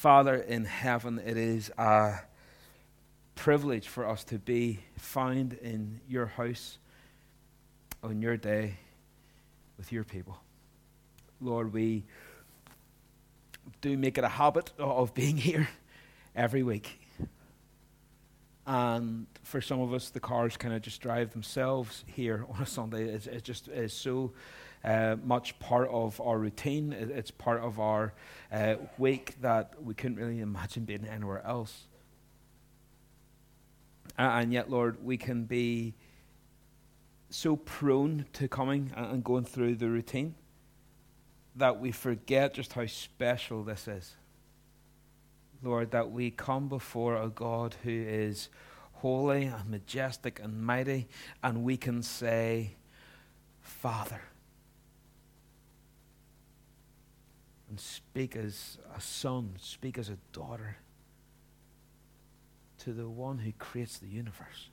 Father in heaven, it is a privilege for us to be found in your house on your day with your people. Lord, we do make it a habit of being here every week. And for some of us, the cars kind of just drive themselves here on a Sunday. It's, it's just is so uh, much part of our routine. It's part of our uh, week that we couldn't really imagine being anywhere else. And yet, Lord, we can be so prone to coming and going through the routine that we forget just how special this is. Lord, that we come before a God who is holy and majestic and mighty, and we can say, Father. And speak as a son, speak as a daughter to the one who creates the universe.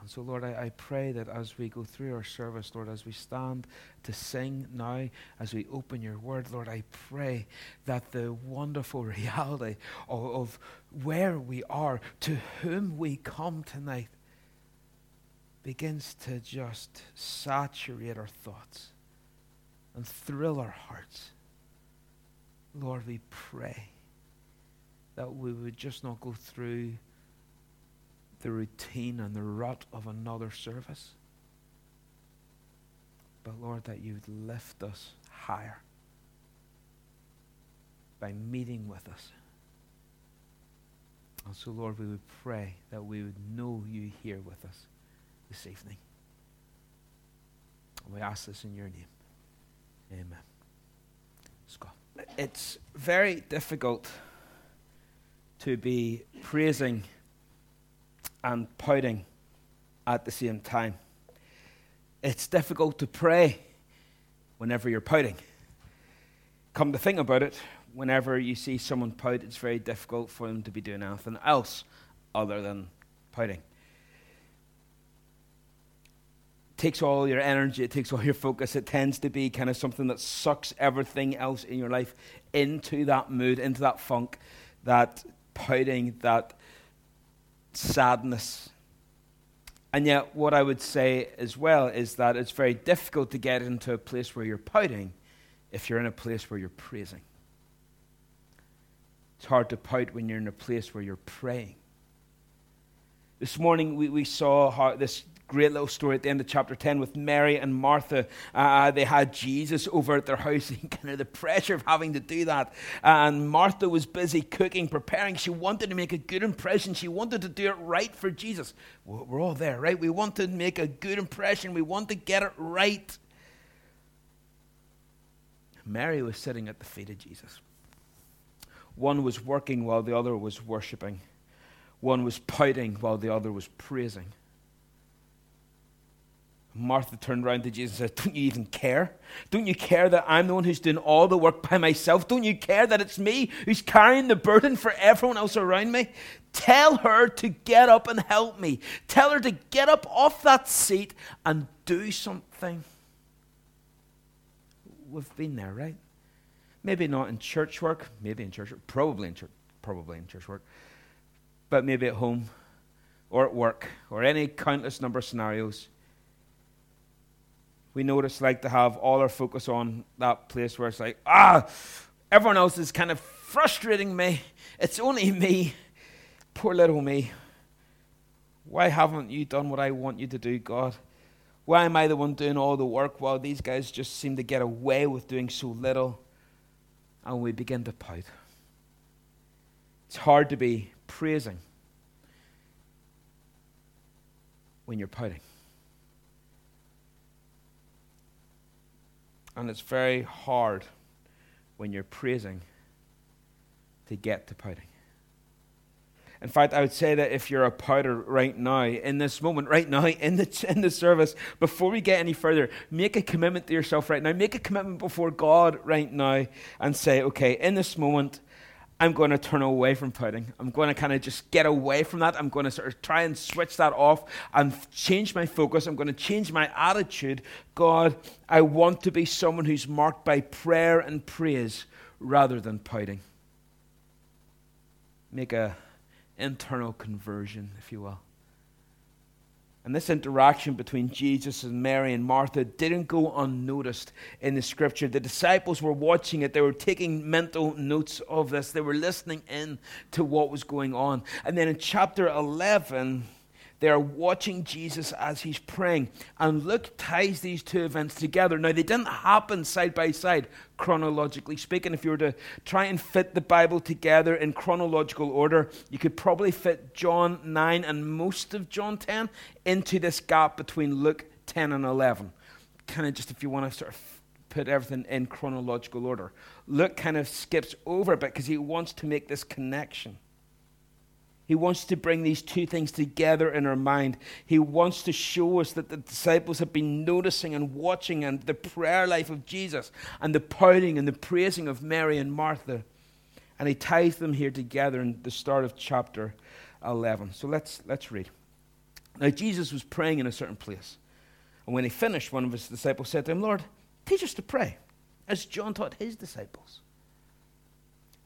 And so, Lord, I, I, pray that as we go through our service, Lord, as we stand to sing now, as we open your word, Lord, I pray that the wonderful reality of, of where we are, to whom we come tonight, begins to just saturate our thoughts and thrill our hearts. Lord, we pray that we would just not go through the routine and the rut of another service. But Lord, that you would lift us higher by meeting with us. And so, Lord, we would pray that we would know you here with us this evening. And we ask this in your name. Amen. Scott. It's very difficult to be praising and pouting at the same time. It's difficult to pray whenever you're pouting. Come to think about it, whenever you see someone pout, it's very difficult for them to be doing anything else other than pouting. It takes all your energy, it takes all your focus. It tends to be kind of something that sucks everything else in your life into that mood, into that funk, that pouting, that sadness. And yet, what I would say as well is that it's very difficult to get into a place where you're pouting if you're in a place where you're praising. It's hard to pout when you're in a place where you're praying. This morning, we, we saw how this great little story at the end of chapter 10 with Mary and Martha. Uh, they had Jesus over at their house, and kind of the pressure of having to do that. And Martha was busy cooking, preparing. She wanted to make a good impression. She wanted to do it right for Jesus. We're all there, right? We want to make a good impression, we want to get it right. Mary was sitting at the feet of Jesus. One was working while the other was worshiping. One was pouting while the other was praising. Martha turned around to Jesus and said, Don't you even care? Don't you care that I'm the one who's doing all the work by myself? Don't you care that it's me who's carrying the burden for everyone else around me? Tell her to get up and help me. Tell her to get up off that seat and do something. We've been there, right? Maybe not in church work, maybe in church work, probably in church, probably in church work, but maybe at home or at work or any countless number of scenarios we it's like to have all our focus on that place where it's like, ah, everyone else is kind of frustrating me. It's only me. Poor little me. Why haven't you done what I want you to do, God? Why am I the one doing all the work while these guys just seem to get away with doing so little? And we begin to pout. It's hard to be praising when you're pouting. And it's very hard when you're praising to get to pouting. In fact, I would say that if you're a pouter right now, in this moment, right now, in the, in the service, before we get any further, make a commitment to yourself right now. Make a commitment before God right now and say, okay, in this moment, I'm going to turn away from pouting. I'm going to kind of just get away from that. I'm going to sort of try and switch that off and change my focus. I'm going to change my attitude. God, I want to be someone who's marked by prayer and praise rather than pouting. Make a internal conversion, if you will. And this interaction between Jesus and Mary and Martha didn't go unnoticed in the scripture. The disciples were watching it. They were taking mental notes of this. They were listening in to what was going on. And then in chapter 11, they are watching Jesus as he's praying. And Luke ties these two events together. Now, they didn't happen side by side, chronologically speaking. If you were to try and fit the Bible together in chronological order, you could probably fit John 9 and most of John 10 into this gap between Luke 10 and 11. Kind of just if you want to sort of put everything in chronological order. Luke kind of skips over a bit because he wants to make this connection. He wants to bring these two things together in our mind. He wants to show us that the disciples have been noticing and watching and the prayer life of Jesus and the pouting and the praising of Mary and Martha. And he ties them here together in the start of chapter 11. So let's, let's read. Now, Jesus was praying in a certain place. And when he finished, one of his disciples said to him, Lord, teach us to pray, as John taught his disciples.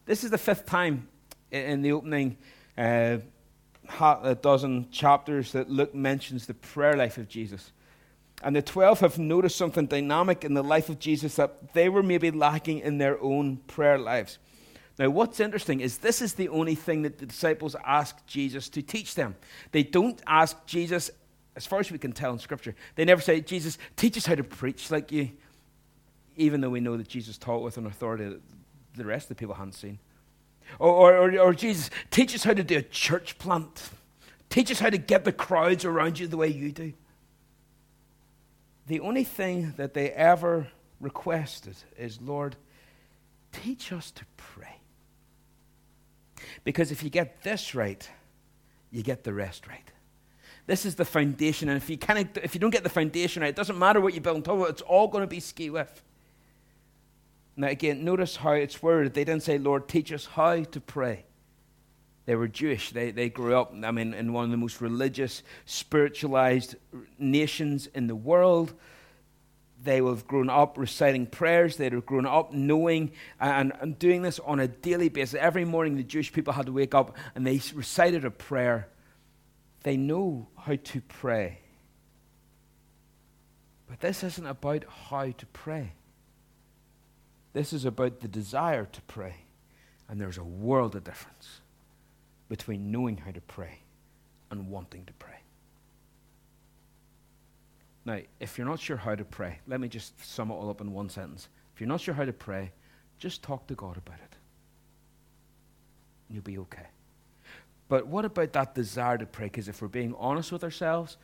This is the fifth time in the opening uh, a dozen chapters that Luke mentions the prayer life of Jesus. And the 12 have noticed something dynamic in the life of Jesus that they were maybe lacking in their own prayer lives. Now, what's interesting is this is the only thing that the disciples ask Jesus to teach them. They don't ask Jesus, as far as we can tell in Scripture, they never say, Jesus, teach us how to preach like you, even though we know that Jesus taught with an authority that the rest of the people hadn't seen. Or, or, or, Jesus, teach us how to do a church plant. Teach us how to get the crowds around you the way you do. The only thing that they ever requested is, Lord, teach us to pray. Because if you get this right, you get the rest right. This is the foundation, and if you, if you don't get the foundation right, it doesn't matter what you build on top of it, it's all going to be ski with. Now, again, notice how it's worded. They didn't say, Lord, teach us how to pray. They were Jewish. They, they grew up, I mean, in one of the most religious, spiritualized nations in the world. They would have grown up reciting prayers. They'd have grown up knowing and, and doing this on a daily basis. Every morning, the Jewish people had to wake up and they recited a prayer. They know how to pray. But this isn't about how to pray. This is about the desire to pray. And there's a world of difference between knowing how to pray and wanting to pray. Now, if you're not sure how to pray, let me just sum it all up in one sentence. If you're not sure how to pray, just talk to God about it. And you'll be okay. But what about that desire to pray? Because if we're being honest with ourselves,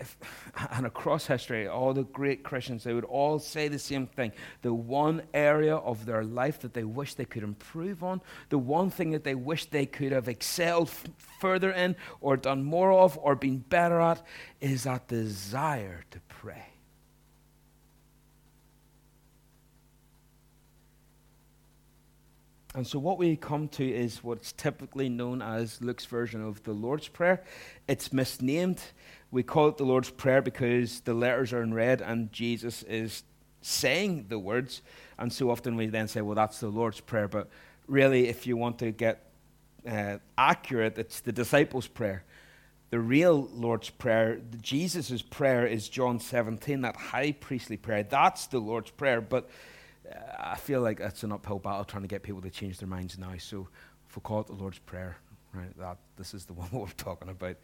if, and across history, all the great Christians, they would all say the same thing. The one area of their life that they wish they could improve on, the one thing that they wish they could have excelled f- further in, or done more of, or been better at, is that desire to pray. And so, what we come to is what's typically known as Luke's version of the Lord's Prayer. It's misnamed we call it the Lord's Prayer because the letters are in red and Jesus is saying the words. And so often we then say, well, that's the Lord's Prayer. But really, if you want to get uh, accurate, it's the disciples' prayer. The real Lord's Prayer, Jesus' prayer is John 17, that high priestly prayer. That's the Lord's Prayer. But uh, I feel like it's an uphill battle trying to get people to change their minds now. So if we call it the Lord's Prayer, right, that, this is the one we're talking about.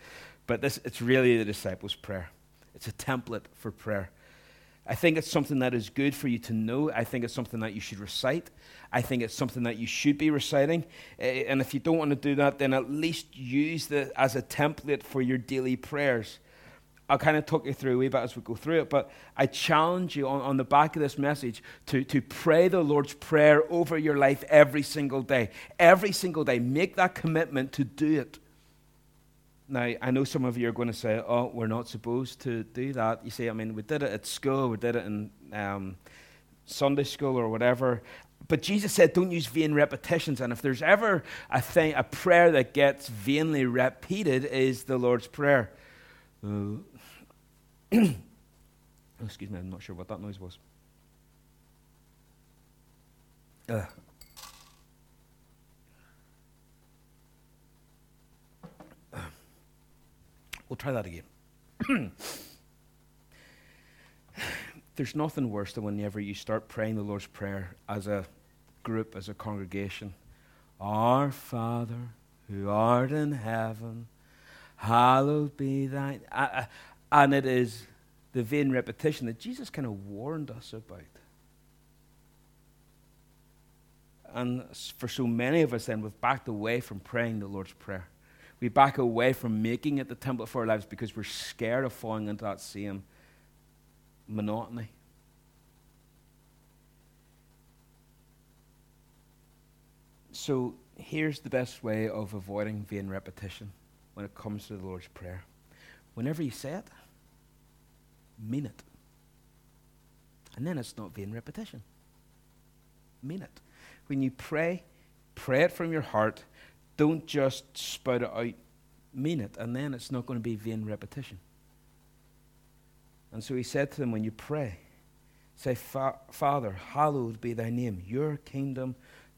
But this, it's really the disciples' prayer. It's a template for prayer. I think it's something that is good for you to know. I think it's something that you should recite. I think it's something that you should be reciting. Eh, and if you don't want to do that, then at least use it as a template for your daily prayers. I'll kind of talk you through a wee bit as we go through it, but I challenge you on, on the back of this message to, to pray the Lord's Prayer over your life every single day. Every single day. Make that commitment to do it. Now, I know some of you are going to say, oh, we're not supposed to do that. You see, I mean, we did it at school, we did it in um, Sunday school or whatever. But Jesus said, don't use vain repetitions. And if there's ever a thing, a prayer that gets vainly repeated, is the Lord's Prayer. Uh, excuse me, I'm not sure what that noise was. Uh. We'll try that again. There's nothing worse than whenever you start praying the Lord's Prayer as a group, as a congregation. Our Father, who art in heaven, hallowed be thy. Uh, and it is the vain repetition that Jesus kind of warned us about. And for so many of us, then, we've backed away from praying the Lord's Prayer. We back away from making it the temple for our lives because we're scared of falling into that same monotony. So here's the best way of avoiding vain repetition when it comes to the Lord's Prayer. Whenever you say it, mean it. And then it's not vain repetition. Mean it. When you pray, pray it from your heart. Don't just spout it out. Mean it. And then it's not going to be vain repetition. And so he said to them, When you pray, say, Father, hallowed be thy name. Your kingdom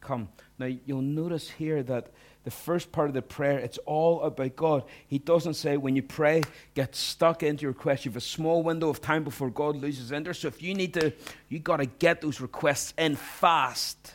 come. Now, you'll notice here that the first part of the prayer, it's all about God. He doesn't say when you pray, get stuck into your request. You have a small window of time before God loses interest. So if you need to, you got to get those requests in fast.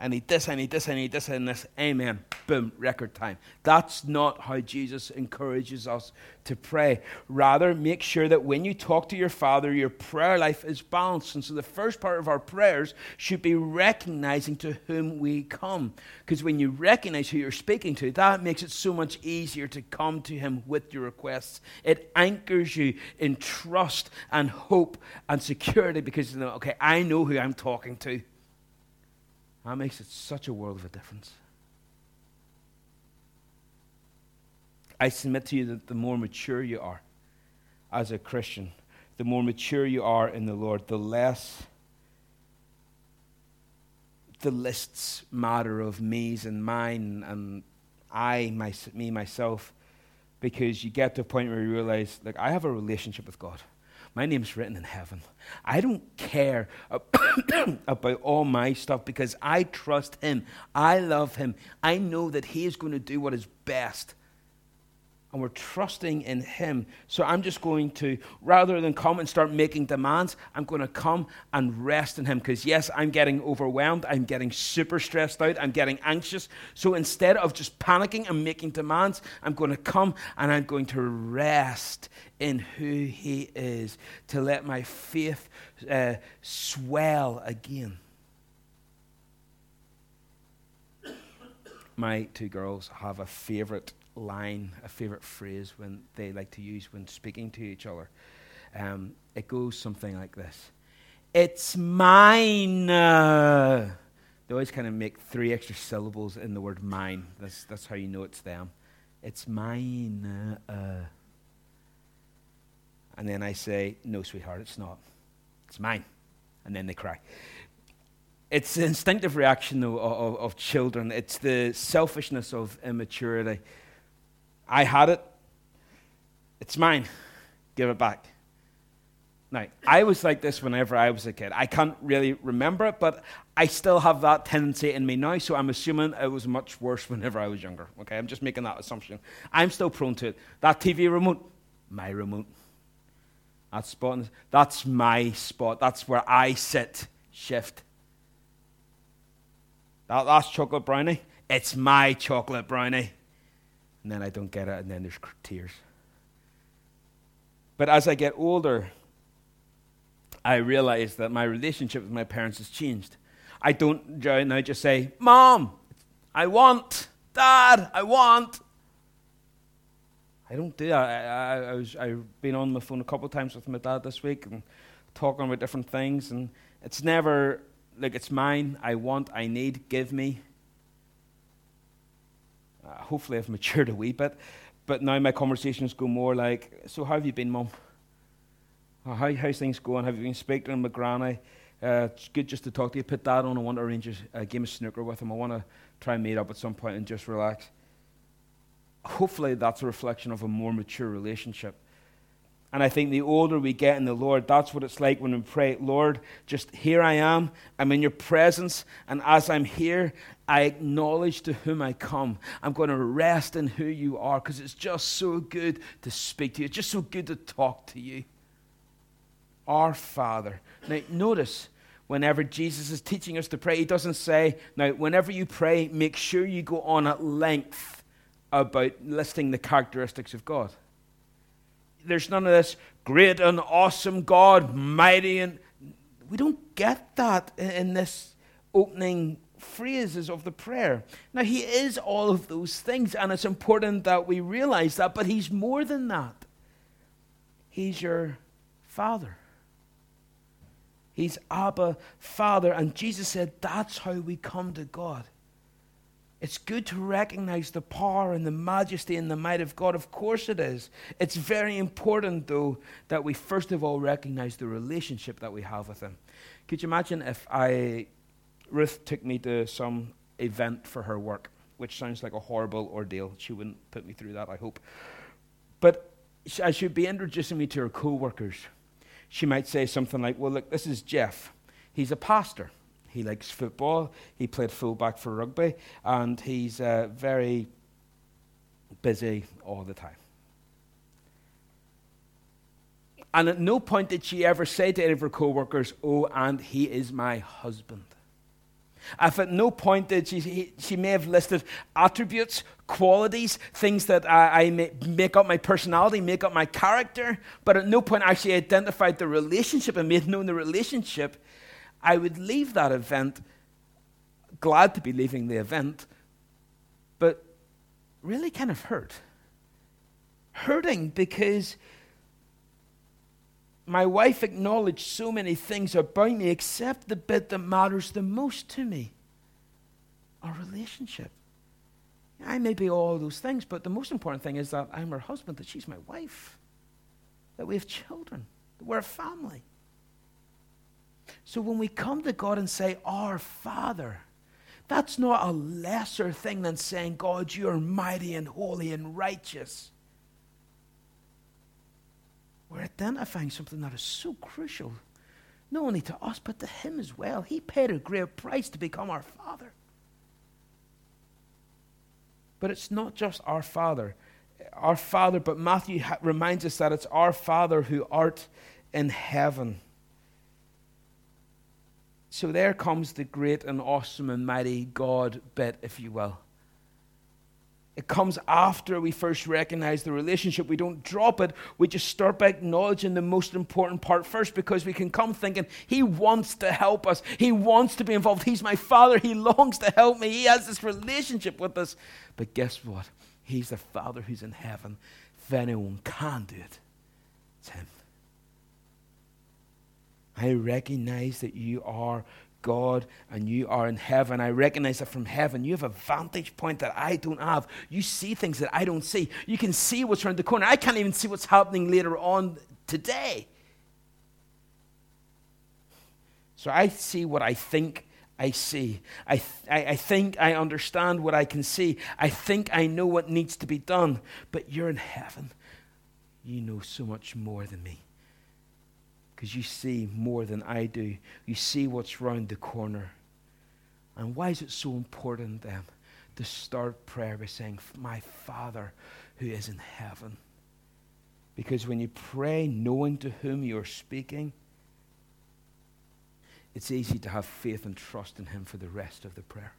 I need this, I need this, I need this, and this. Amen. Boom, record time. That's not how Jesus encourages us to pray. Rather, make sure that when you talk to your Father, your prayer life is balanced. And so the first part of our prayers should be recognizing to whom we come. Because when you recognize who you're speaking to, that makes it so much easier to come to Him with your requests. It anchors you in trust and hope and security because you know, okay, I know who I'm talking to. That makes it such a world of a difference. I submit to you that the more mature you are as a Christian, the more mature you are in the Lord, the less the lists matter of me's and mine and I, my, me, myself, because you get to a point where you realize, like, I have a relationship with God. My name's written in heaven. I don't care about all my stuff because I trust Him. I love Him. I know that He is going to do what is best and we're trusting in Him. So I'm just going to, rather than come and start making demands, I'm going to come and rest in Him. Because, yes, I'm getting overwhelmed. I'm getting super stressed out. I'm getting anxious. So instead of just panicking and making demands, I'm going to come and I'm going to rest in who He is to let my faith uh, swell again. My two girls have a favorite line, a favorite phrase when they like to use when speaking to each other. Um, it goes something like this It's mine. They always kind of make three extra syllables in the word mine. That's, that's how you know it's them. It's mine. And then I say, No, sweetheart, it's not. It's mine. And then they cry. It's the instinctive reaction of, of, of children, it's the selfishness of immaturity. I had it. It's mine. Give it back. Now, I was like this whenever I was a kid. I can't really remember it, but I still have that tendency in me now, so I'm assuming it was much worse whenever I was younger. Okay, I'm just making that assumption. I'm still prone to it. That TV remote, my remote. That spot, that's my spot. That's where I sit. Shift. That last chocolate brownie, it's my chocolate brownie and then I don't get it, and then there's tears. But as I get older, I realize that my relationship with my parents has changed. I don't now just say, Mom, I want, Dad, I want. I don't do that. I, I, I was, I've been on the phone a couple of times with my dad this week and talking about different things, and it's never like it's mine, I want, I need, give me. Uh, hopefully, I've matured a wee bit. But now my conversations go more like, So, how have you been, Mum? Uh, how, how's things going? Have you been speaking to my granny? Uh, it's good just to talk to you. Put that on. I want to arrange a game of snooker with him. I want to try and meet up at some point and just relax. Hopefully, that's a reflection of a more mature relationship. And I think the older we get in the Lord, that's what it's like when we pray, Lord, just here I am. I'm in your presence. And as I'm here, I acknowledge to whom I come. I'm going to rest in who you are because it's just so good to speak to you. It's just so good to talk to you. Our Father. Now, notice whenever Jesus is teaching us to pray, he doesn't say, now, whenever you pray, make sure you go on at length about listing the characteristics of God there's none of this great and awesome God, mighty and we don't get that in this opening phrases of the prayer. Now, He is all of those things, and it's important that we realize that, but He's more than that. He's your Father. He's Abba, Father. And Jesus said that's how we come to God. It's good to recognize the power and the majesty and the might of God. Of course it is. It's very important, though, that we first of all recognize the relationship that we have with Him. Could you imagine if I, Ruth took me to some event for her work, which sounds like a horrible ordeal. She wouldn't put me through that, I hope. But as she'd be introducing me to her co workers, she might say something like, Well, look, this is Jeff. He's a pastor. He likes football. He played fullback for rugby, and he's uh, very busy all the time. And at no point did she ever say to any of her co workers, Oh, and he is my husband. If at no point did she, he, she may have listed attributes, qualities, things that I, I make up my personality, make up my character, but at no point actually identified the relationship and made known the relationship I would leave that event glad to be leaving the event, but really kind of hurt. Hurting because my wife acknowledged so many things about me except the bit that matters the most to me our relationship. I may be all those things, but the most important thing is that I'm her husband, that she's my wife, that we have children, that we're a family. So when we come to God and say, Our Father, that's not a lesser thing than saying, God, you are mighty and holy and righteous. We're identifying something that is so crucial, not only to us, but to Him as well. He paid a great price to become our Father. But it's not just our Father. Our Father, but Matthew reminds us that it's our Father who art in heaven. So there comes the great and awesome and mighty God bit, if you will. It comes after we first recognize the relationship. We don't drop it. We just start by acknowledging the most important part first because we can come thinking, He wants to help us. He wants to be involved. He's my Father. He longs to help me. He has this relationship with us. But guess what? He's the Father who's in heaven. If anyone can do it, it's Him. I recognize that you are God and you are in heaven. I recognize that from heaven you have a vantage point that I don't have. You see things that I don't see. You can see what's around the corner. I can't even see what's happening later on today. So I see what I think I see. I, th- I, I think I understand what I can see. I think I know what needs to be done. But you're in heaven. You know so much more than me because you see more than I do. You see what's round the corner. And why is it so important then to start prayer by saying, My Father who is in heaven? Because when you pray knowing to whom you're speaking, it's easy to have faith and trust in Him for the rest of the prayer.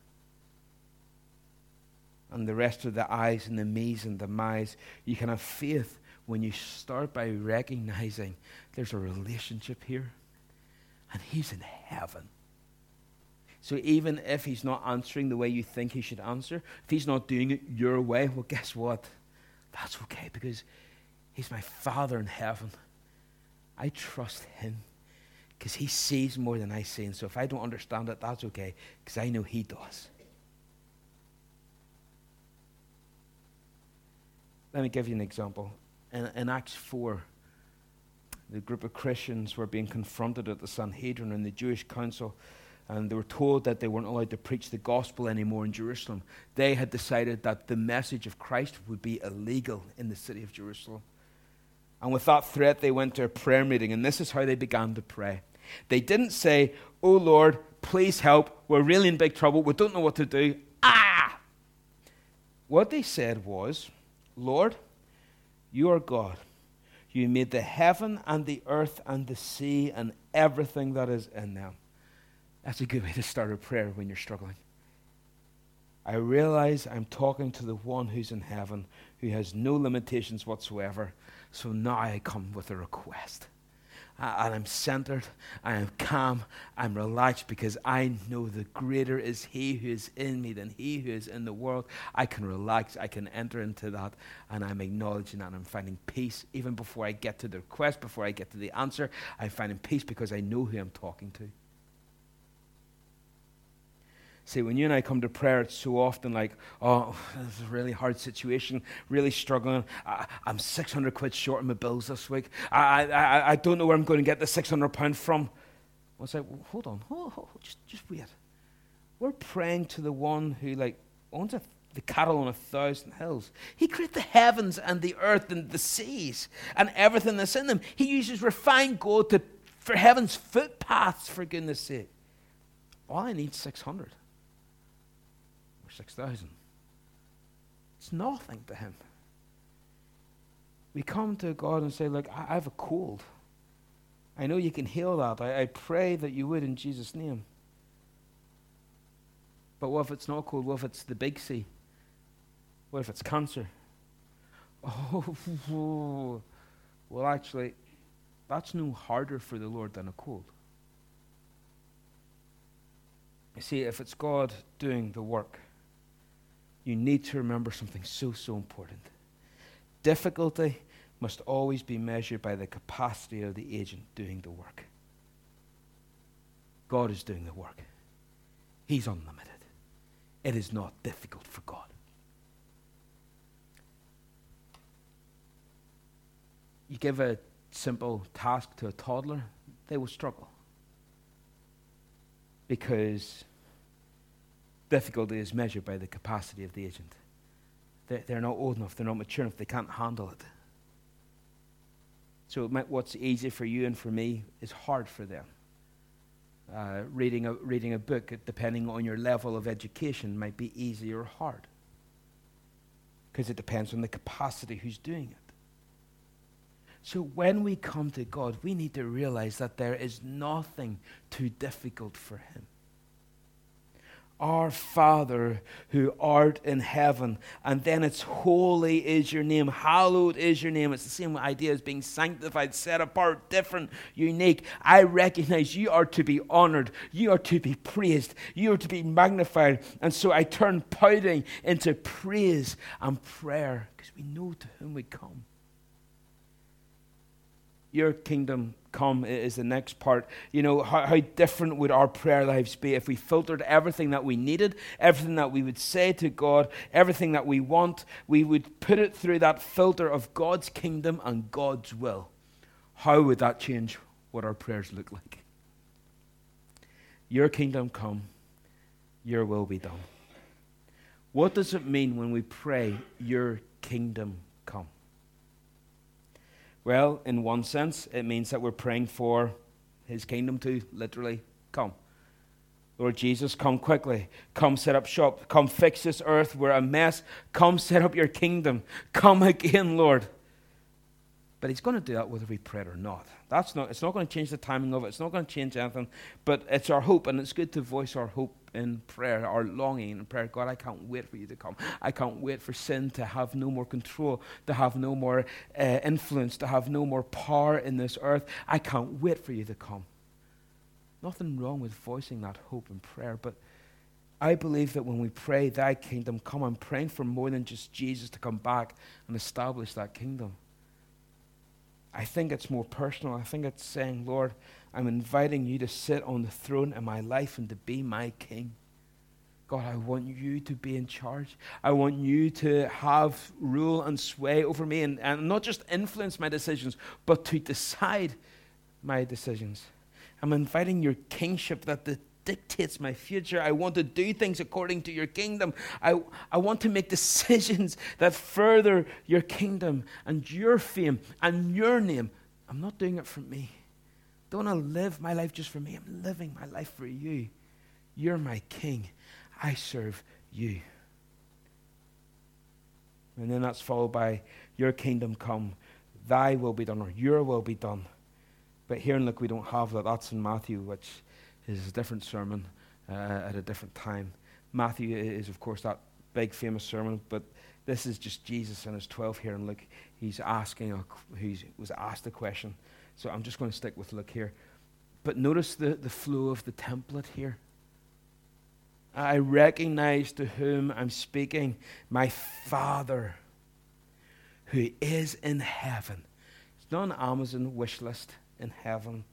And the rest of the eyes and the me's and the my's, you can have faith when you start by recognizing there's a relationship here and he's in heaven. So even if he's not answering the way you think he should answer, if he's not doing it your way, well, guess what? That's okay because he's my Father in heaven. I trust him because he sees more than I see. And so if I don't understand it, that's okay because I know he does. Let me give you an example in, in Acts 4, the group of Christians were being confronted at the Sanhedrin and the Jewish council, and they were told that they weren't allowed to preach the gospel anymore in Jerusalem. They had decided that the message of Christ would be illegal in the city of Jerusalem. And with that threat, they went to a prayer meeting, and this is how they began to pray. They didn't say, Oh Lord, please help. We're really in big trouble. We don't know what to do. Ah! What they said was, Lord, you are God. You made the heaven and the earth and the sea and everything that is in them. That's a good way to start a prayer when you're struggling. I realize I'm talking to the one who's in heaven, who has no limitations whatsoever. So now I come with a request and I'm centered, I am calm, I'm relaxed because I know the greater is He who is in me than He who is in the world. I can relax, I can enter into that, and I'm acknowledging that I'm finding peace even before I get to the request, before I get to the answer. I'm finding peace because I know who I'm talking to. See, when you and I come to prayer, it's so often like, oh, this is a really hard situation, really struggling. I, am 600 quid short on my bills this week. I, I, I don't know where I'm going to get the 600 pound from. I was like, well, hold on, hold, hold, just, just wait. We're praying to the one who, like, owns a, the cattle on a thousand hills. He created the heavens and the earth and the seas and everything that's in them. He uses refined gold to, for heaven's footpaths, for goodness sake. All I need is 600. 6,000. It's nothing to him. We come to God and say, Look, I, have a cold. I know you can heal that. I, I pray that you would in Jesus' name. But what if it's not cold? What if it's the big C? What if it's cancer? Oh, well, actually, that's no harder for the Lord than a cold. You see, if it's God doing the work, you need to remember something so, so important. Difficulty must always be measured by the capacity of the agent doing the work. God is doing the work, He's unlimited. It is not difficult for God. You give a simple task to a toddler, they will struggle. Because difficulty is measured by the capacity of the agent. They're, not old enough, they're not mature enough, they can't handle it. So what's easy for you and for me is hard for them. Uh, reading, a, reading a book, depending on your level of education, might be easy or hard. Because it depends on the capacity who's doing it. So when we come to God, we need to realize that there is nothing too difficult for Him. Our Father who art in heaven. And then it's holy is your name, hallowed is your name. It's the same idea as being sanctified, set apart, different, unique. I recognize you are to be honored, you are to be praised, you are to be magnified. And so I turn pouting into praise and prayer because we know to whom we come. Your kingdom come is the next part. You know, how, how, different would our prayer lives be if we filtered everything that we needed, everything that we would say to God, everything that we want, we would put it through that filter of God's kingdom and God's will. How would that change what our prayers look like? Your kingdom come, your will be done. What does it mean when we pray, Your kingdom come? Well, in one sense, it means that we're praying for his kingdom to literally come. Lord Jesus, come quickly. Come set up shop. Come fix this earth. We're a mess. Come set up your kingdom. Come again, Lord. But he's going to do that whether we pray or not. That's not, it's not going to change the timing of it. It's not going to change anything. But it's our hope, and it's good to voice our hope in prayer, our longing in prayer. God, I can't wait for you to come. I can't wait for sin to have no more control, to have no more uh, influence, to have no more power in this earth. I can't wait for you to come. Nothing wrong with voicing that hope in prayer, but I believe that when we pray, Thy kingdom come, I'm praying for more than just Jesus to come back and establish that kingdom. I think it's more personal. I think it's saying, Lord, I'm inviting you to sit on the throne in my life and to be my king. God, I want you to be in charge. I want you to have rule and sway over me and, and not just influence my decisions, but to decide my decisions. I'm inviting your kingship that the dictates my future. I want to do things according to your kingdom. I, I want to make decisions that further your kingdom and your fame and your name. I'm not doing it for me. Don't want to live my life just for me. I'm living my life for you. You're my king. I serve you. And then that's followed by your kingdom come, thy will be done, or your will be done. But here in Luke, we don't have that. That's in Matthew, which is a different sermon uh, at a different time. Matthew is, of course, that big famous sermon, but this is just Jesus and his 12 here in Luke. He's asking, a, he was asked a question. So I'm just going to stick with Luke here. But notice the, the flow of the template here. I recognize to whom I'm speaking my Father who is in heaven. It's not an Amazon wish list in heaven.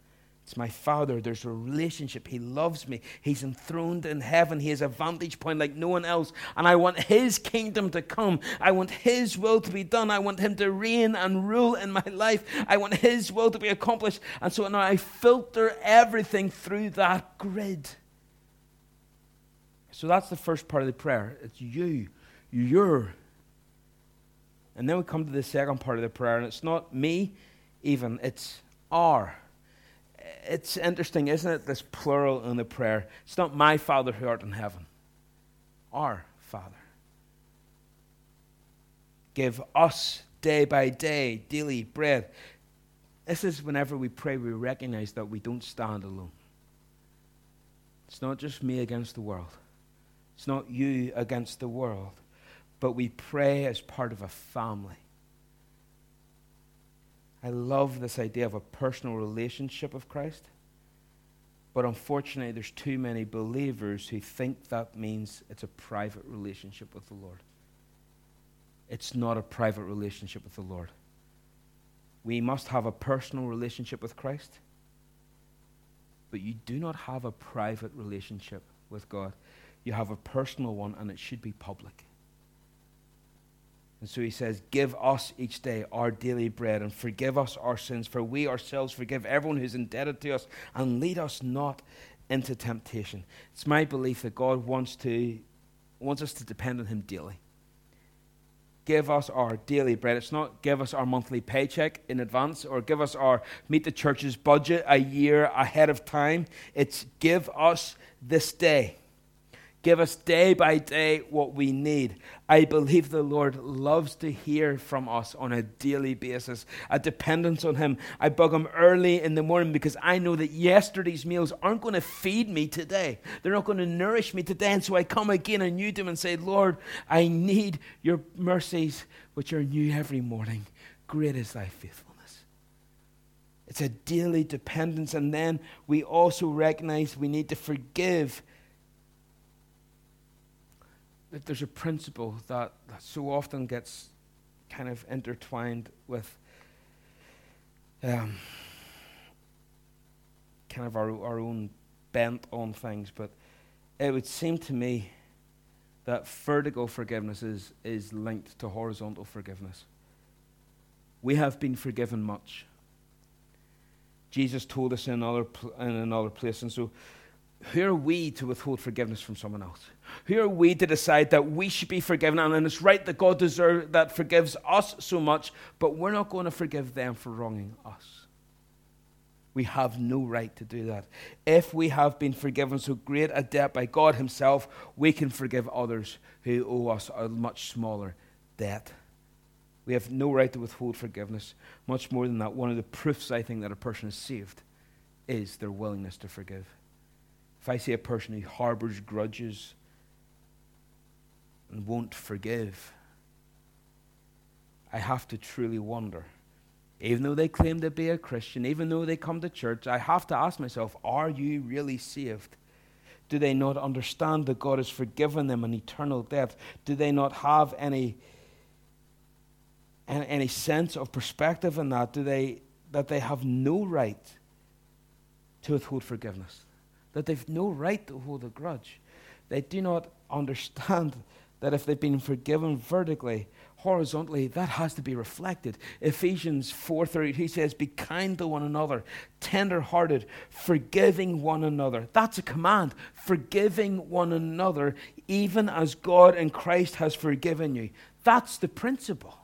It's my Father. There's a relationship. He loves me. He's enthroned in heaven. He has a vantage point like no one else. And I want His kingdom to come. I want His will to be done. I want Him to reign and rule in my life. I want His will to be accomplished. And so now I filter everything through that grid. So that's the first part of the prayer. It's you, your. And then we come to the second part of the prayer, and it's not me, even, it's our. It's interesting, isn't it? This plural in the prayer. It's not my Father who art in heaven, our Father. Give us day by day, daily bread. This is whenever we pray, we recognize that we don't stand alone. It's not just me against the world. It's not you against the world, but we pray as part of a family. I love this idea of a personal relationship with Christ. But unfortunately, there's too many believers who think that means it's a private relationship with the Lord. It's not a private relationship with the Lord. We must have a personal relationship with Christ, but you do not have a private relationship with God you have a personal one, and it should be public. And so he says, Give us each day our daily bread and forgive us our sins, for we ourselves forgive everyone who's indebted to us, and lead us not into temptation. It's my belief that God wants, to, wants us to depend on him daily. Give us our daily bread. It's not give us our monthly paycheck in advance or give us our meet the church's budget a year ahead of time. It's give us this day Give us day by day what we need. I believe the Lord loves to hear from us on a daily basis, a dependence on Him. I bug Him early in the morning because I know that yesterday's meals aren't going to feed me today. They're not going to nourish me today. And so I come again anew to Him and say, Lord, I need your mercies, which are new every morning. Great is thy faithfulness. It's a daily dependence. And then we also recognize we need to forgive that there's a principle that, that so often gets kind of intertwined with um, kind of our, our own bent on things, but it would seem to me that vertical forgiveness is, is linked to horizontal forgiveness. We have been forgiven much. Jesus told us in another, in another place, and so who are we to withhold forgiveness from someone else? Who are we to decide that we should be forgiven and it's right that God deserves that forgives us so much, but we're not going to forgive them for wronging us? We have no right to do that. If we have been forgiven so great a debt by God Himself, we can forgive others who owe us a much smaller debt. We have no right to withhold forgiveness. Much more than that, one of the proofs I think that a person is saved is their willingness to forgive. If I see a person who harbors grudges and won't forgive, I have to truly wonder. Even though they claim to be a Christian, even though they come to church, I have to ask myself, are you really saved? Do they not understand that God has forgiven them an eternal death? Do they not have any, any sense of perspective in that? Do they, that they have no right to withhold forgiveness? That they've no right to hold a grudge. They do not understand that if they've been forgiven vertically, horizontally, that has to be reflected. Ephesians 4:30, he says, "Be kind to one another, tender-hearted, forgiving one another." That's a command. Forgiving one another, even as God in Christ has forgiven you. That's the principle.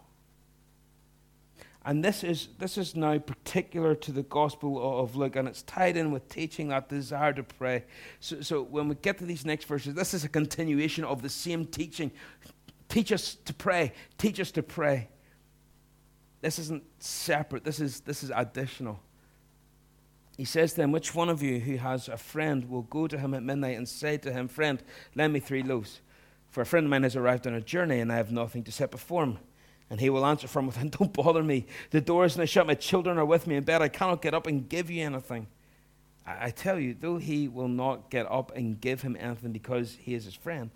And this is, this is now particular to the Gospel of Luke, and it's tied in with teaching that desire to pray. So, so when we get to these next verses, this is a continuation of the same teaching. Teach us to pray. Teach us to pray. This isn't separate, this is, this is additional. He says him, Which one of you who has a friend will go to him at midnight and say to him, Friend, lend me three loaves? For a friend of mine has arrived on a journey, and I have nothing to set before him. And he will answer from within, Don't bother me. The door is not shut. My children are with me in bed. I cannot get up and give you anything. I, I tell you, though he will not get up and give him anything because he is his friend,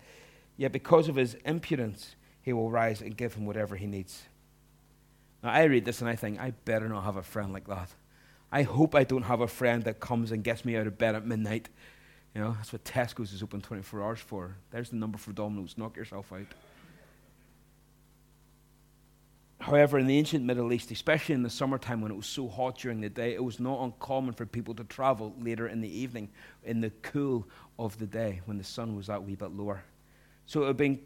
yet because of his impudence, he will rise and give him whatever he needs. Now, I read this and I think, I better not have a friend like that. I hope I don't have a friend that comes and gets me out of bed at midnight. You know, that's what Tesco's is open 24 hours for. There's the number for Domino's. Knock yourself out. However, in the ancient Middle East, especially in the summertime when it was so hot during the day, it was not uncommon for people to travel later in the evening in the cool of the day when the sun was that wee bit lower. So it would been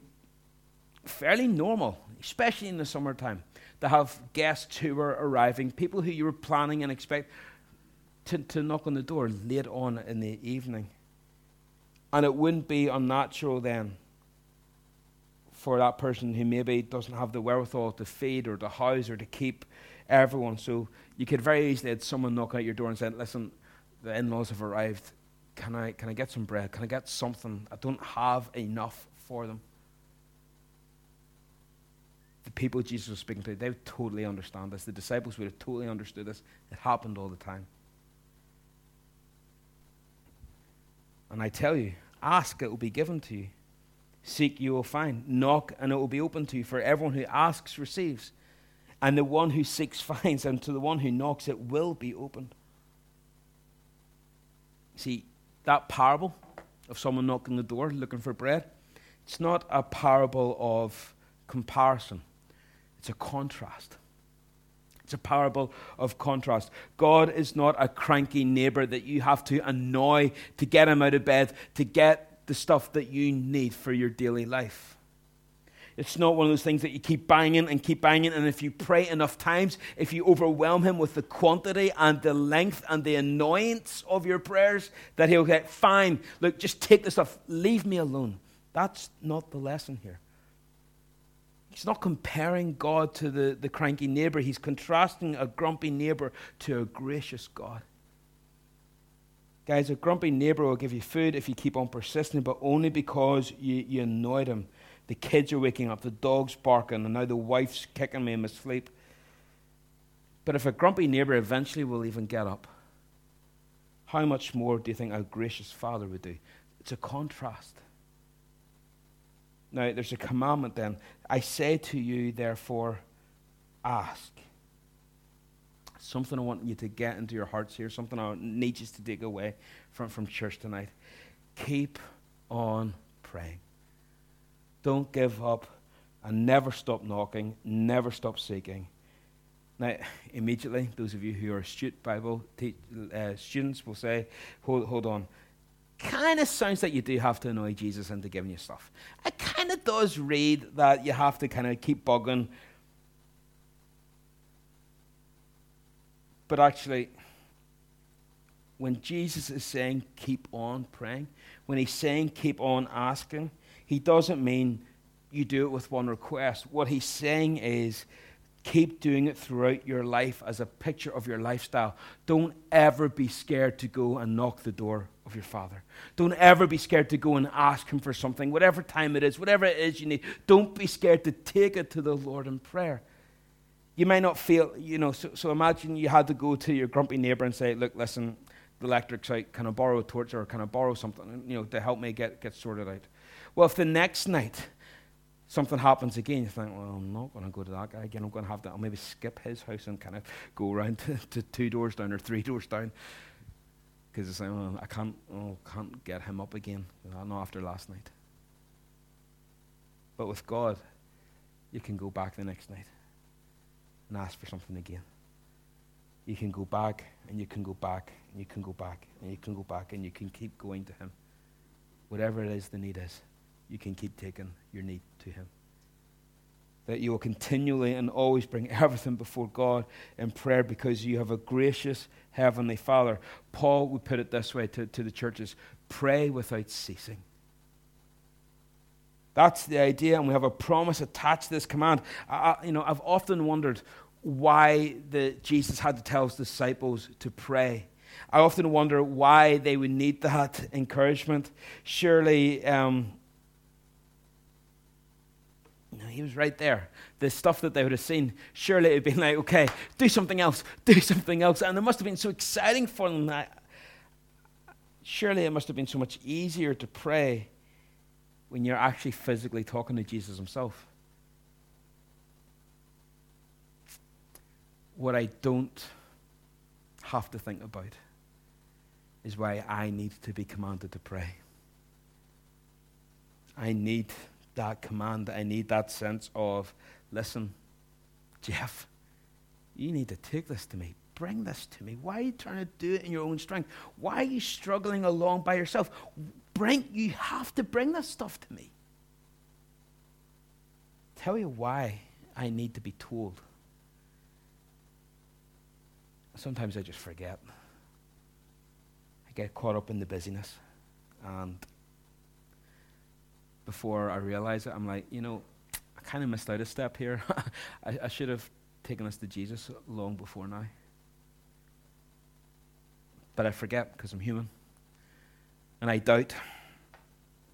fairly normal, especially in the summertime, to have guests who were arriving, people who you were planning and expect to, to knock on the door late on in the evening. And it wouldn't be unnatural then for that person who maybe doesn't have the wherewithal to feed or to house or to keep everyone. So you could very easily have someone knock at your door and say, Listen, the in laws have arrived. Can I, can I get some bread? Can I get something? I don't have enough for them. The people Jesus was speaking to, they would totally understand this. The disciples would have totally understood this. It happened all the time. And I tell you, ask, it will be given to you. Seek, you will find. Knock, and it will be open to you. For everyone who asks receives. And the one who seeks finds. And to the one who knocks, it will be opened. See, that parable of someone knocking the door looking for bread, it's not a parable of comparison, it's a contrast. It's a parable of contrast. God is not a cranky neighbor that you have to annoy to get him out of bed, to get the stuff that you need for your daily life. It's not one of those things that you keep banging and keep banging, and if you pray enough times, if you overwhelm him with the quantity and the length and the annoyance of your prayers, that he'll get, fine, look, just take the stuff, leave me alone. That's not the lesson here. He's not comparing God to the, the cranky neighbor, he's contrasting a grumpy neighbor to a gracious God. Guys, a grumpy neighbor will give you food if you keep on persisting, but only because you, you annoyed him. The kids are waking up, the dog's barking, and now the wife's kicking me in my sleep. But if a grumpy neighbor eventually will even get up, how much more do you think a gracious father would do? It's a contrast. Now, there's a commandment then. I say to you, therefore, ask something I want you to get into your hearts here, something I need you to take away from, from church tonight. Keep on praying. Don't give up and never stop knocking, never stop seeking. Now, immediately, those of you who are astute Bible te- uh, students will say, hold, hold on. Kind of sounds like you do have to annoy Jesus into giving you stuff. It kind of does read that you have to kind of keep bugging But actually, when Jesus is saying keep on praying, when he's saying keep on asking, he doesn't mean you do it with one request. What he's saying is keep doing it throughout your life as a picture of your lifestyle. Don't ever be scared to go and knock the door of your father. Don't ever be scared to go and ask him for something, whatever time it is, whatever it is you need. Don't be scared to take it to the Lord in prayer you may not feel, you know, so, so imagine you had to go to your grumpy neighbor and say, look, listen, the electric's out, can I borrow a torch or can I borrow something, you know, to help me get, get sorted out? Well, if the next night something happens again, you think, well, I'm not going to go to that guy again. I'm going to have to, I'll maybe skip his house and kind of go around to, to two doors down or three doors down. Because it's like, oh, I can't, oh, can't get him up again. Not after last night. But with God, you can go back the next night and ask for something again. You can go back and you can go back and you can go back and you can go back and you can keep going to Him. Whatever it is the need is, you can keep taking your need to Him. That you will continually and always bring everything before God in prayer because you have a gracious Heavenly Father. Paul would put it this way to, to the churches pray without ceasing. That's the idea, and we have a promise attached to this command. I, you know, I've often wondered why the, Jesus had to tell his disciples to pray. I often wonder why they would need that encouragement. Surely, um, know, he was right there. The stuff that they would have seen, surely it would been like, okay, do something else, do something else. And it must have been so exciting for them. I, surely it must have been so much easier to pray when you're actually physically talking to Jesus himself. What I don't have to think about is why I need to be commanded to pray. I need that command. I need that sense of, listen, Jeff, you need to take this to me. Bring this to me. Why are you trying to do it in your own strength? Why are you struggling along by yourself? Bring, you have to bring this stuff to me. Tell you why I need to be told. Sometimes I just forget. I get caught up in the busyness. And before I realize it, I'm like, you know, I kind of missed out a step here. I, I should have taken us to Jesus long before now. But I forget because I'm human. And I doubt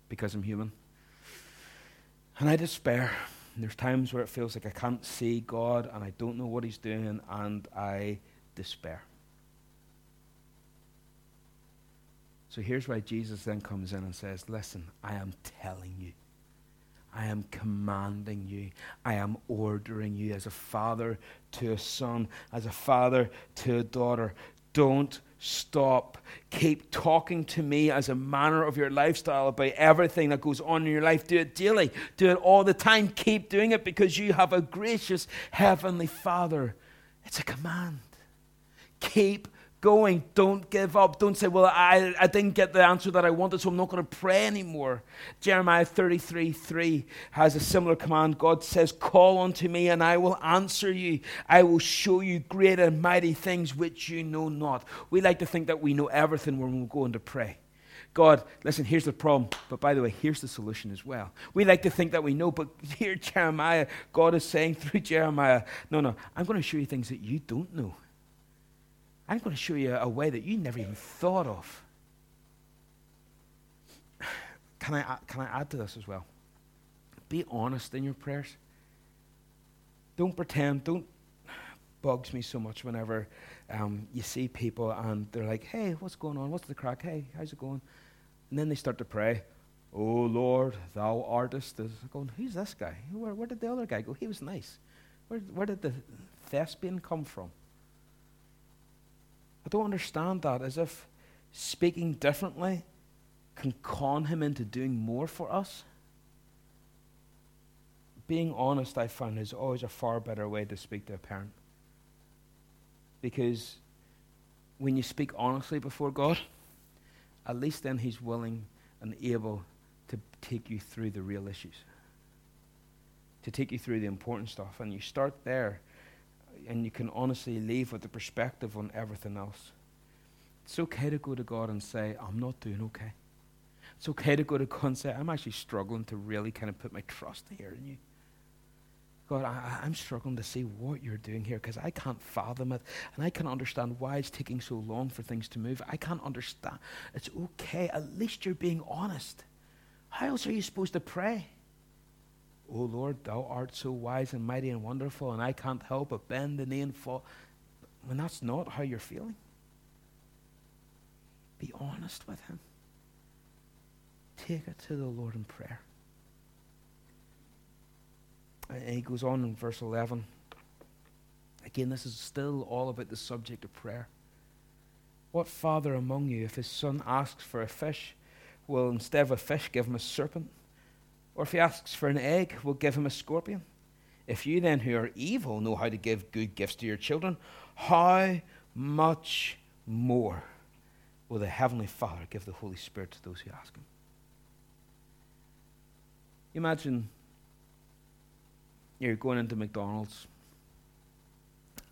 because I'm human. And I despair. And there's times where it feels like I can't see God and I don't know what He's doing, and I despair. So here's why Jesus then comes in and says, Listen, I am telling you. I am commanding you. I am ordering you as a father to a son, as a father to a daughter. Don't stop. Keep talking to me as a manner of your lifestyle about everything that goes on in your life. Do it daily, do it all the time. Keep doing it because you have a gracious Heavenly Father. It's a command. Keep going. Don't give up. Don't say, Well, I, I didn't get the answer that I wanted, so I'm not going to pray anymore. Jeremiah 33 3 has a similar command. God says, Call unto me, and I will answer you. I will show you great and mighty things which you know not. We like to think that we know everything when we go into pray. God, listen, here's the problem. But by the way, here's the solution as well. We like to think that we know, but here, Jeremiah, God is saying through Jeremiah, no, no, I'm going to show you things that you don't know. I'm going to show you a way that you never even thought of. Can I, can I add to this as well? Be honest in your prayers. Don't pretend. Don't bugs me so much whenever um, you see people and they're like, "Hey, what's going on? What's the crack? Hey, how's it going?" And then they start to pray. Oh Lord, Thou artist is going. Who's this guy? Where, where did the other guy go? He was nice. Where, where did the thespian come from? I don't understand that, as if speaking differently can con him into doing more for us. Being honest, I find, is always a far better way to speak to a parent. Because when you speak honestly before God, at least then He's willing and able to take you through the real issues, to take you through the important stuff. And you start there and you can honestly leave with the perspective on everything else. It's okay to go to God and say, I'm not doing okay. It's okay to go to God and say, I'm actually struggling to really kind of put my trust here in you. God, I, am struggling to see what you're doing here because I can't fathom it and I can't understand why it's taking so long for things to move. I can't understand. It's okay. At least you're being honest. How else are you supposed to pray? O Lord, thou art so wise and mighty and wonderful, and I can't help but bend the knee and fall. When that's not how you're feeling, be honest with Him. Take it to the Lord in prayer. And he goes on in verse 11. Again, this is still all about the subject of prayer. What father among you, if his son asks for a fish, will instead of a fish give him a serpent? Or if he asks for an egg, we'll give him a scorpion. If you then, who are evil, know how to give good gifts to your children, how much more will the Heavenly Father give the Holy Spirit to those who ask Him? Imagine you're going into McDonald's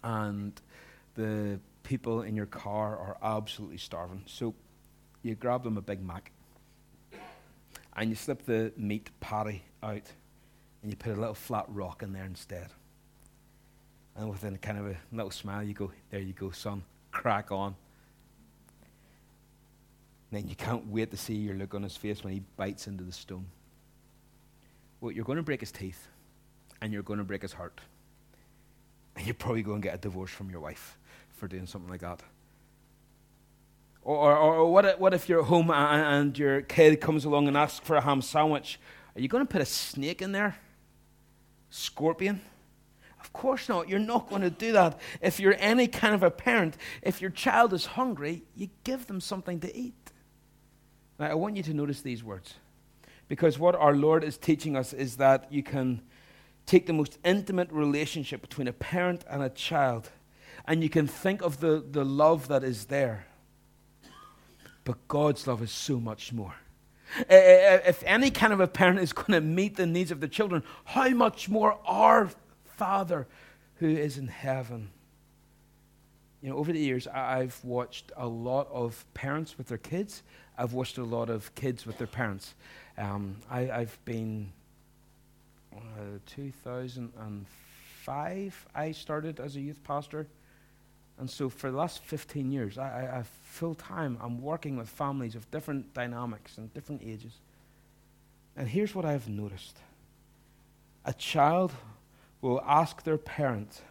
and the people in your car are absolutely starving. So you grab them a Big Mac and you slip the meat patty out and you put a little flat rock in there instead. And with a kind of a little smile, you go, There you go, son, crack on. And then you can't wait to see your look on his face when he bites into the stone. Well, you're going to break his teeth and you're going to break his heart. And you're probably going to get a divorce from your wife for doing something like that. Or, or, or what, if, what if you're at home and, and your kid comes along and asks for a ham sandwich? Are you going to put a snake in there? scorpion? Of course not. You're not going to do that. If you're any kind of a parent, if your child is hungry, you give them something to eat. Now, I want you to notice these words. Because what our Lord is teaching us is that you can take the most intimate relationship between a parent and a child, and you can think of the, the love that is there. But God's love is so much more. If any kind of a parent is going to meet the needs of the children, how much more our Father who is in heaven? You know, over the years, I've watched a lot of parents with their kids. I've watched a lot of kids with their parents. Um, I, have been uh, 2005. I started as a youth pastor. And so for the last 15 years, I, I, I full time, I'm working with families of different dynamics and different ages. And here's what I've noticed a child will ask their parent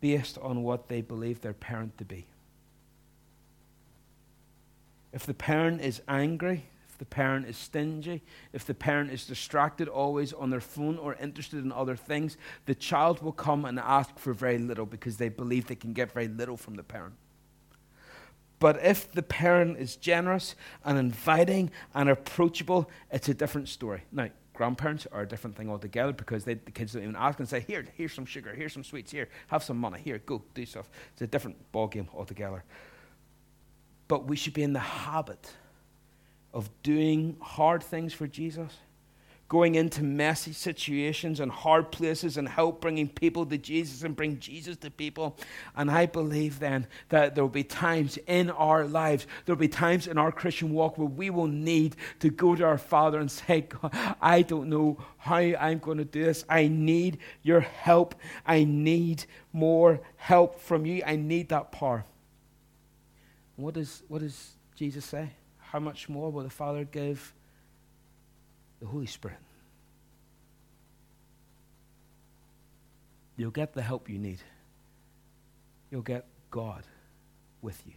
based on what they believe their parent to be. If the parent is angry, the parent is stingy, if the parent is distracted always on their phone or interested in other things, the child will come and ask for very little because they believe they can get very little from the parent. But if the parent is generous and inviting and approachable, it's a different story. Now, grandparents are a different thing altogether because they, the kids don't even ask and say, Here, here's some sugar, here's some sweets, here, have some money, here, go, do stuff. It's a different ballgame altogether. But we should be in the habit of doing hard things for Jesus, going into messy situations and hard places and help bringing people to Jesus and bring Jesus to people. And I believe then that there will be times in our lives, there will be times in our Christian walk where we will need to go to our Father and say, I don't know how I'm going to do this. I need your help. I need more help from you. I need that power. What does, what does Jesus say? How much more will the Father give the Holy Spirit? You'll get the help you need. You'll get God with you.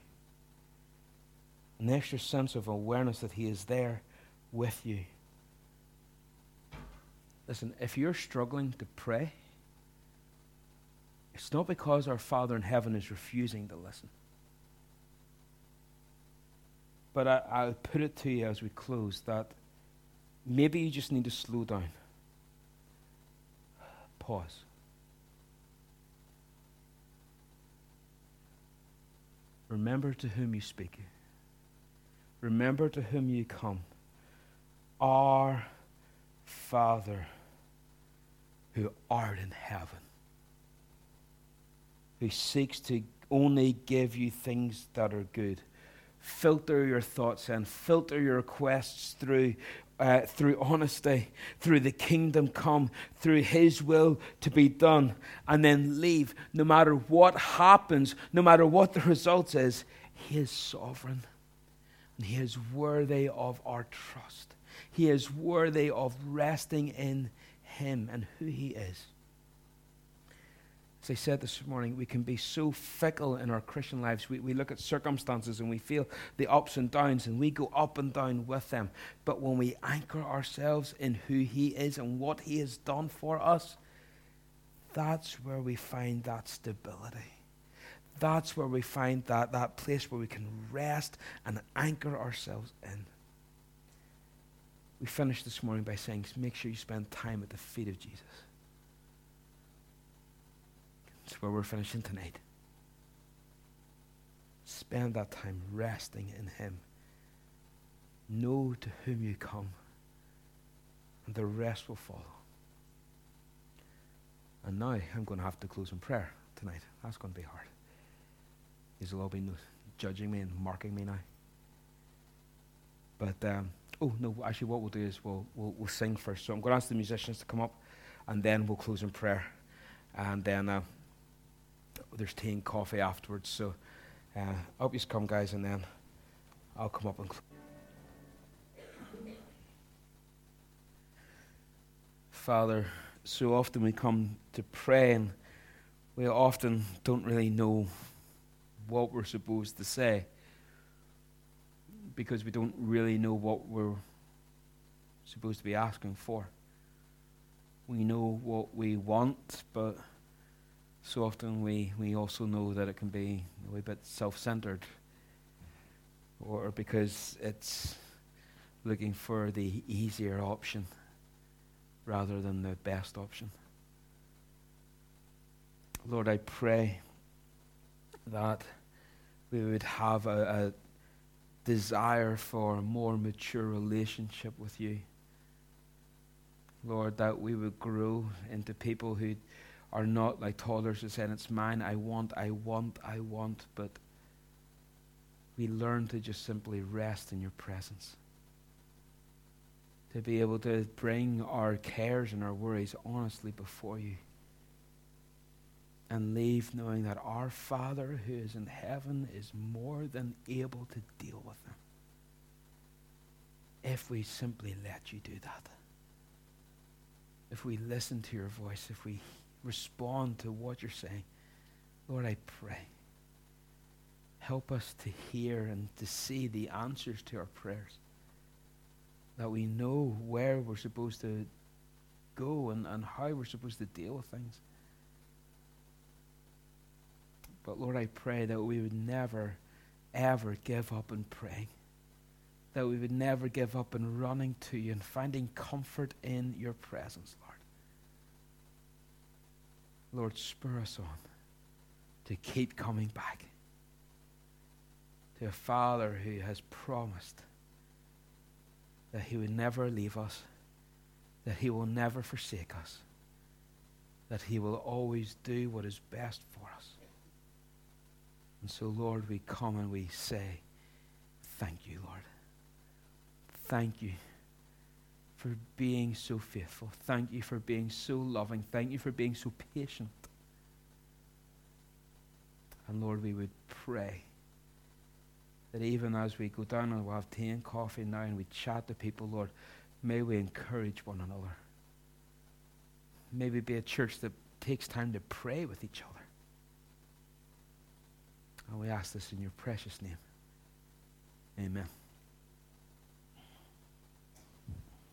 An extra sense of awareness that He is there with you. Listen, if you're struggling to pray, it's not because our Father in heaven is refusing to listen. But I, I'll put it to you as we close that maybe you just need to slow down. Pause. Remember to whom you speak. Remember to whom you come. Our Father who art in heaven, who seeks to only give you things that are good filter your thoughts and filter your requests through uh, through honesty, through the kingdom come, through His will to be done, and then leave. No matter what happens, no matter what the result is, He is sovereign. And He is worthy of our trust. He is worthy of resting in Him and who He is. As I said this morning, we can be so fickle in our Christian lives. We, we look at circumstances and we feel the ups and downs and we go up and down with them. But when we anchor ourselves in who He is and what He has done for us, that's where we find that stability. That's where we find that, that place where we can rest and anchor ourselves in. we finished this morning by saying, make sure you spend time at the feet of Jesus. That's where we're finishing tonight. Spend that time resting in Him. Know to whom you come, and the rest will follow. And now I'm going to have to close in prayer tonight. That's going to be hard. You'll all be judging me and marking me now. But um, oh no, actually, what we'll do is we'll, we'll we'll sing first. So I'm going to ask the musicians to come up, and then we'll close in prayer, and then uh, there's tea and coffee afterwards. So uh, hope you come, guys, and then I'll come up and. Cl- Father, so often we come to pray and we often don't really know what we're supposed to say because we don't really know what we're supposed to be asking for. We know what we want, but so often we, we also know that it can be a wee bit self centered or because it's looking for the easier option rather than the best option. Lord, I pray that we would have a, a desire for a more mature relationship with you. Lord, that we would grow into people who are not like toddlers who saying, It's mine, I want, I want, I want, but we learn to just simply rest in your presence. To be able to bring our cares and our worries honestly before you and leave knowing that our Father who is in heaven is more than able to deal with them. If we simply let you do that. If we listen to your voice, if we respond to what you're saying, Lord, I pray. Help us to hear and to see the answers to our prayers. That we know where we're supposed to go and, and how we're supposed to deal with things. But Lord, I pray that we would never, ever give up in praying. That we would never give up in running to you and finding comfort in your presence, Lord. Lord, spur us on to keep coming back to a Father who has promised that He would never leave us, that He will never forsake us, that He will always do what is best for us. And so, Lord, we come and we say, Thank you, Lord. Thank you for being so faithful. Thank you for being so loving. Thank you for being so patient. And Lord, we would pray that even as we go down and we'll have tea and coffee now and we chat to people, Lord, may we encourage one another. May we be a church that takes time to pray with each other. And we ask this in your precious name. Amen.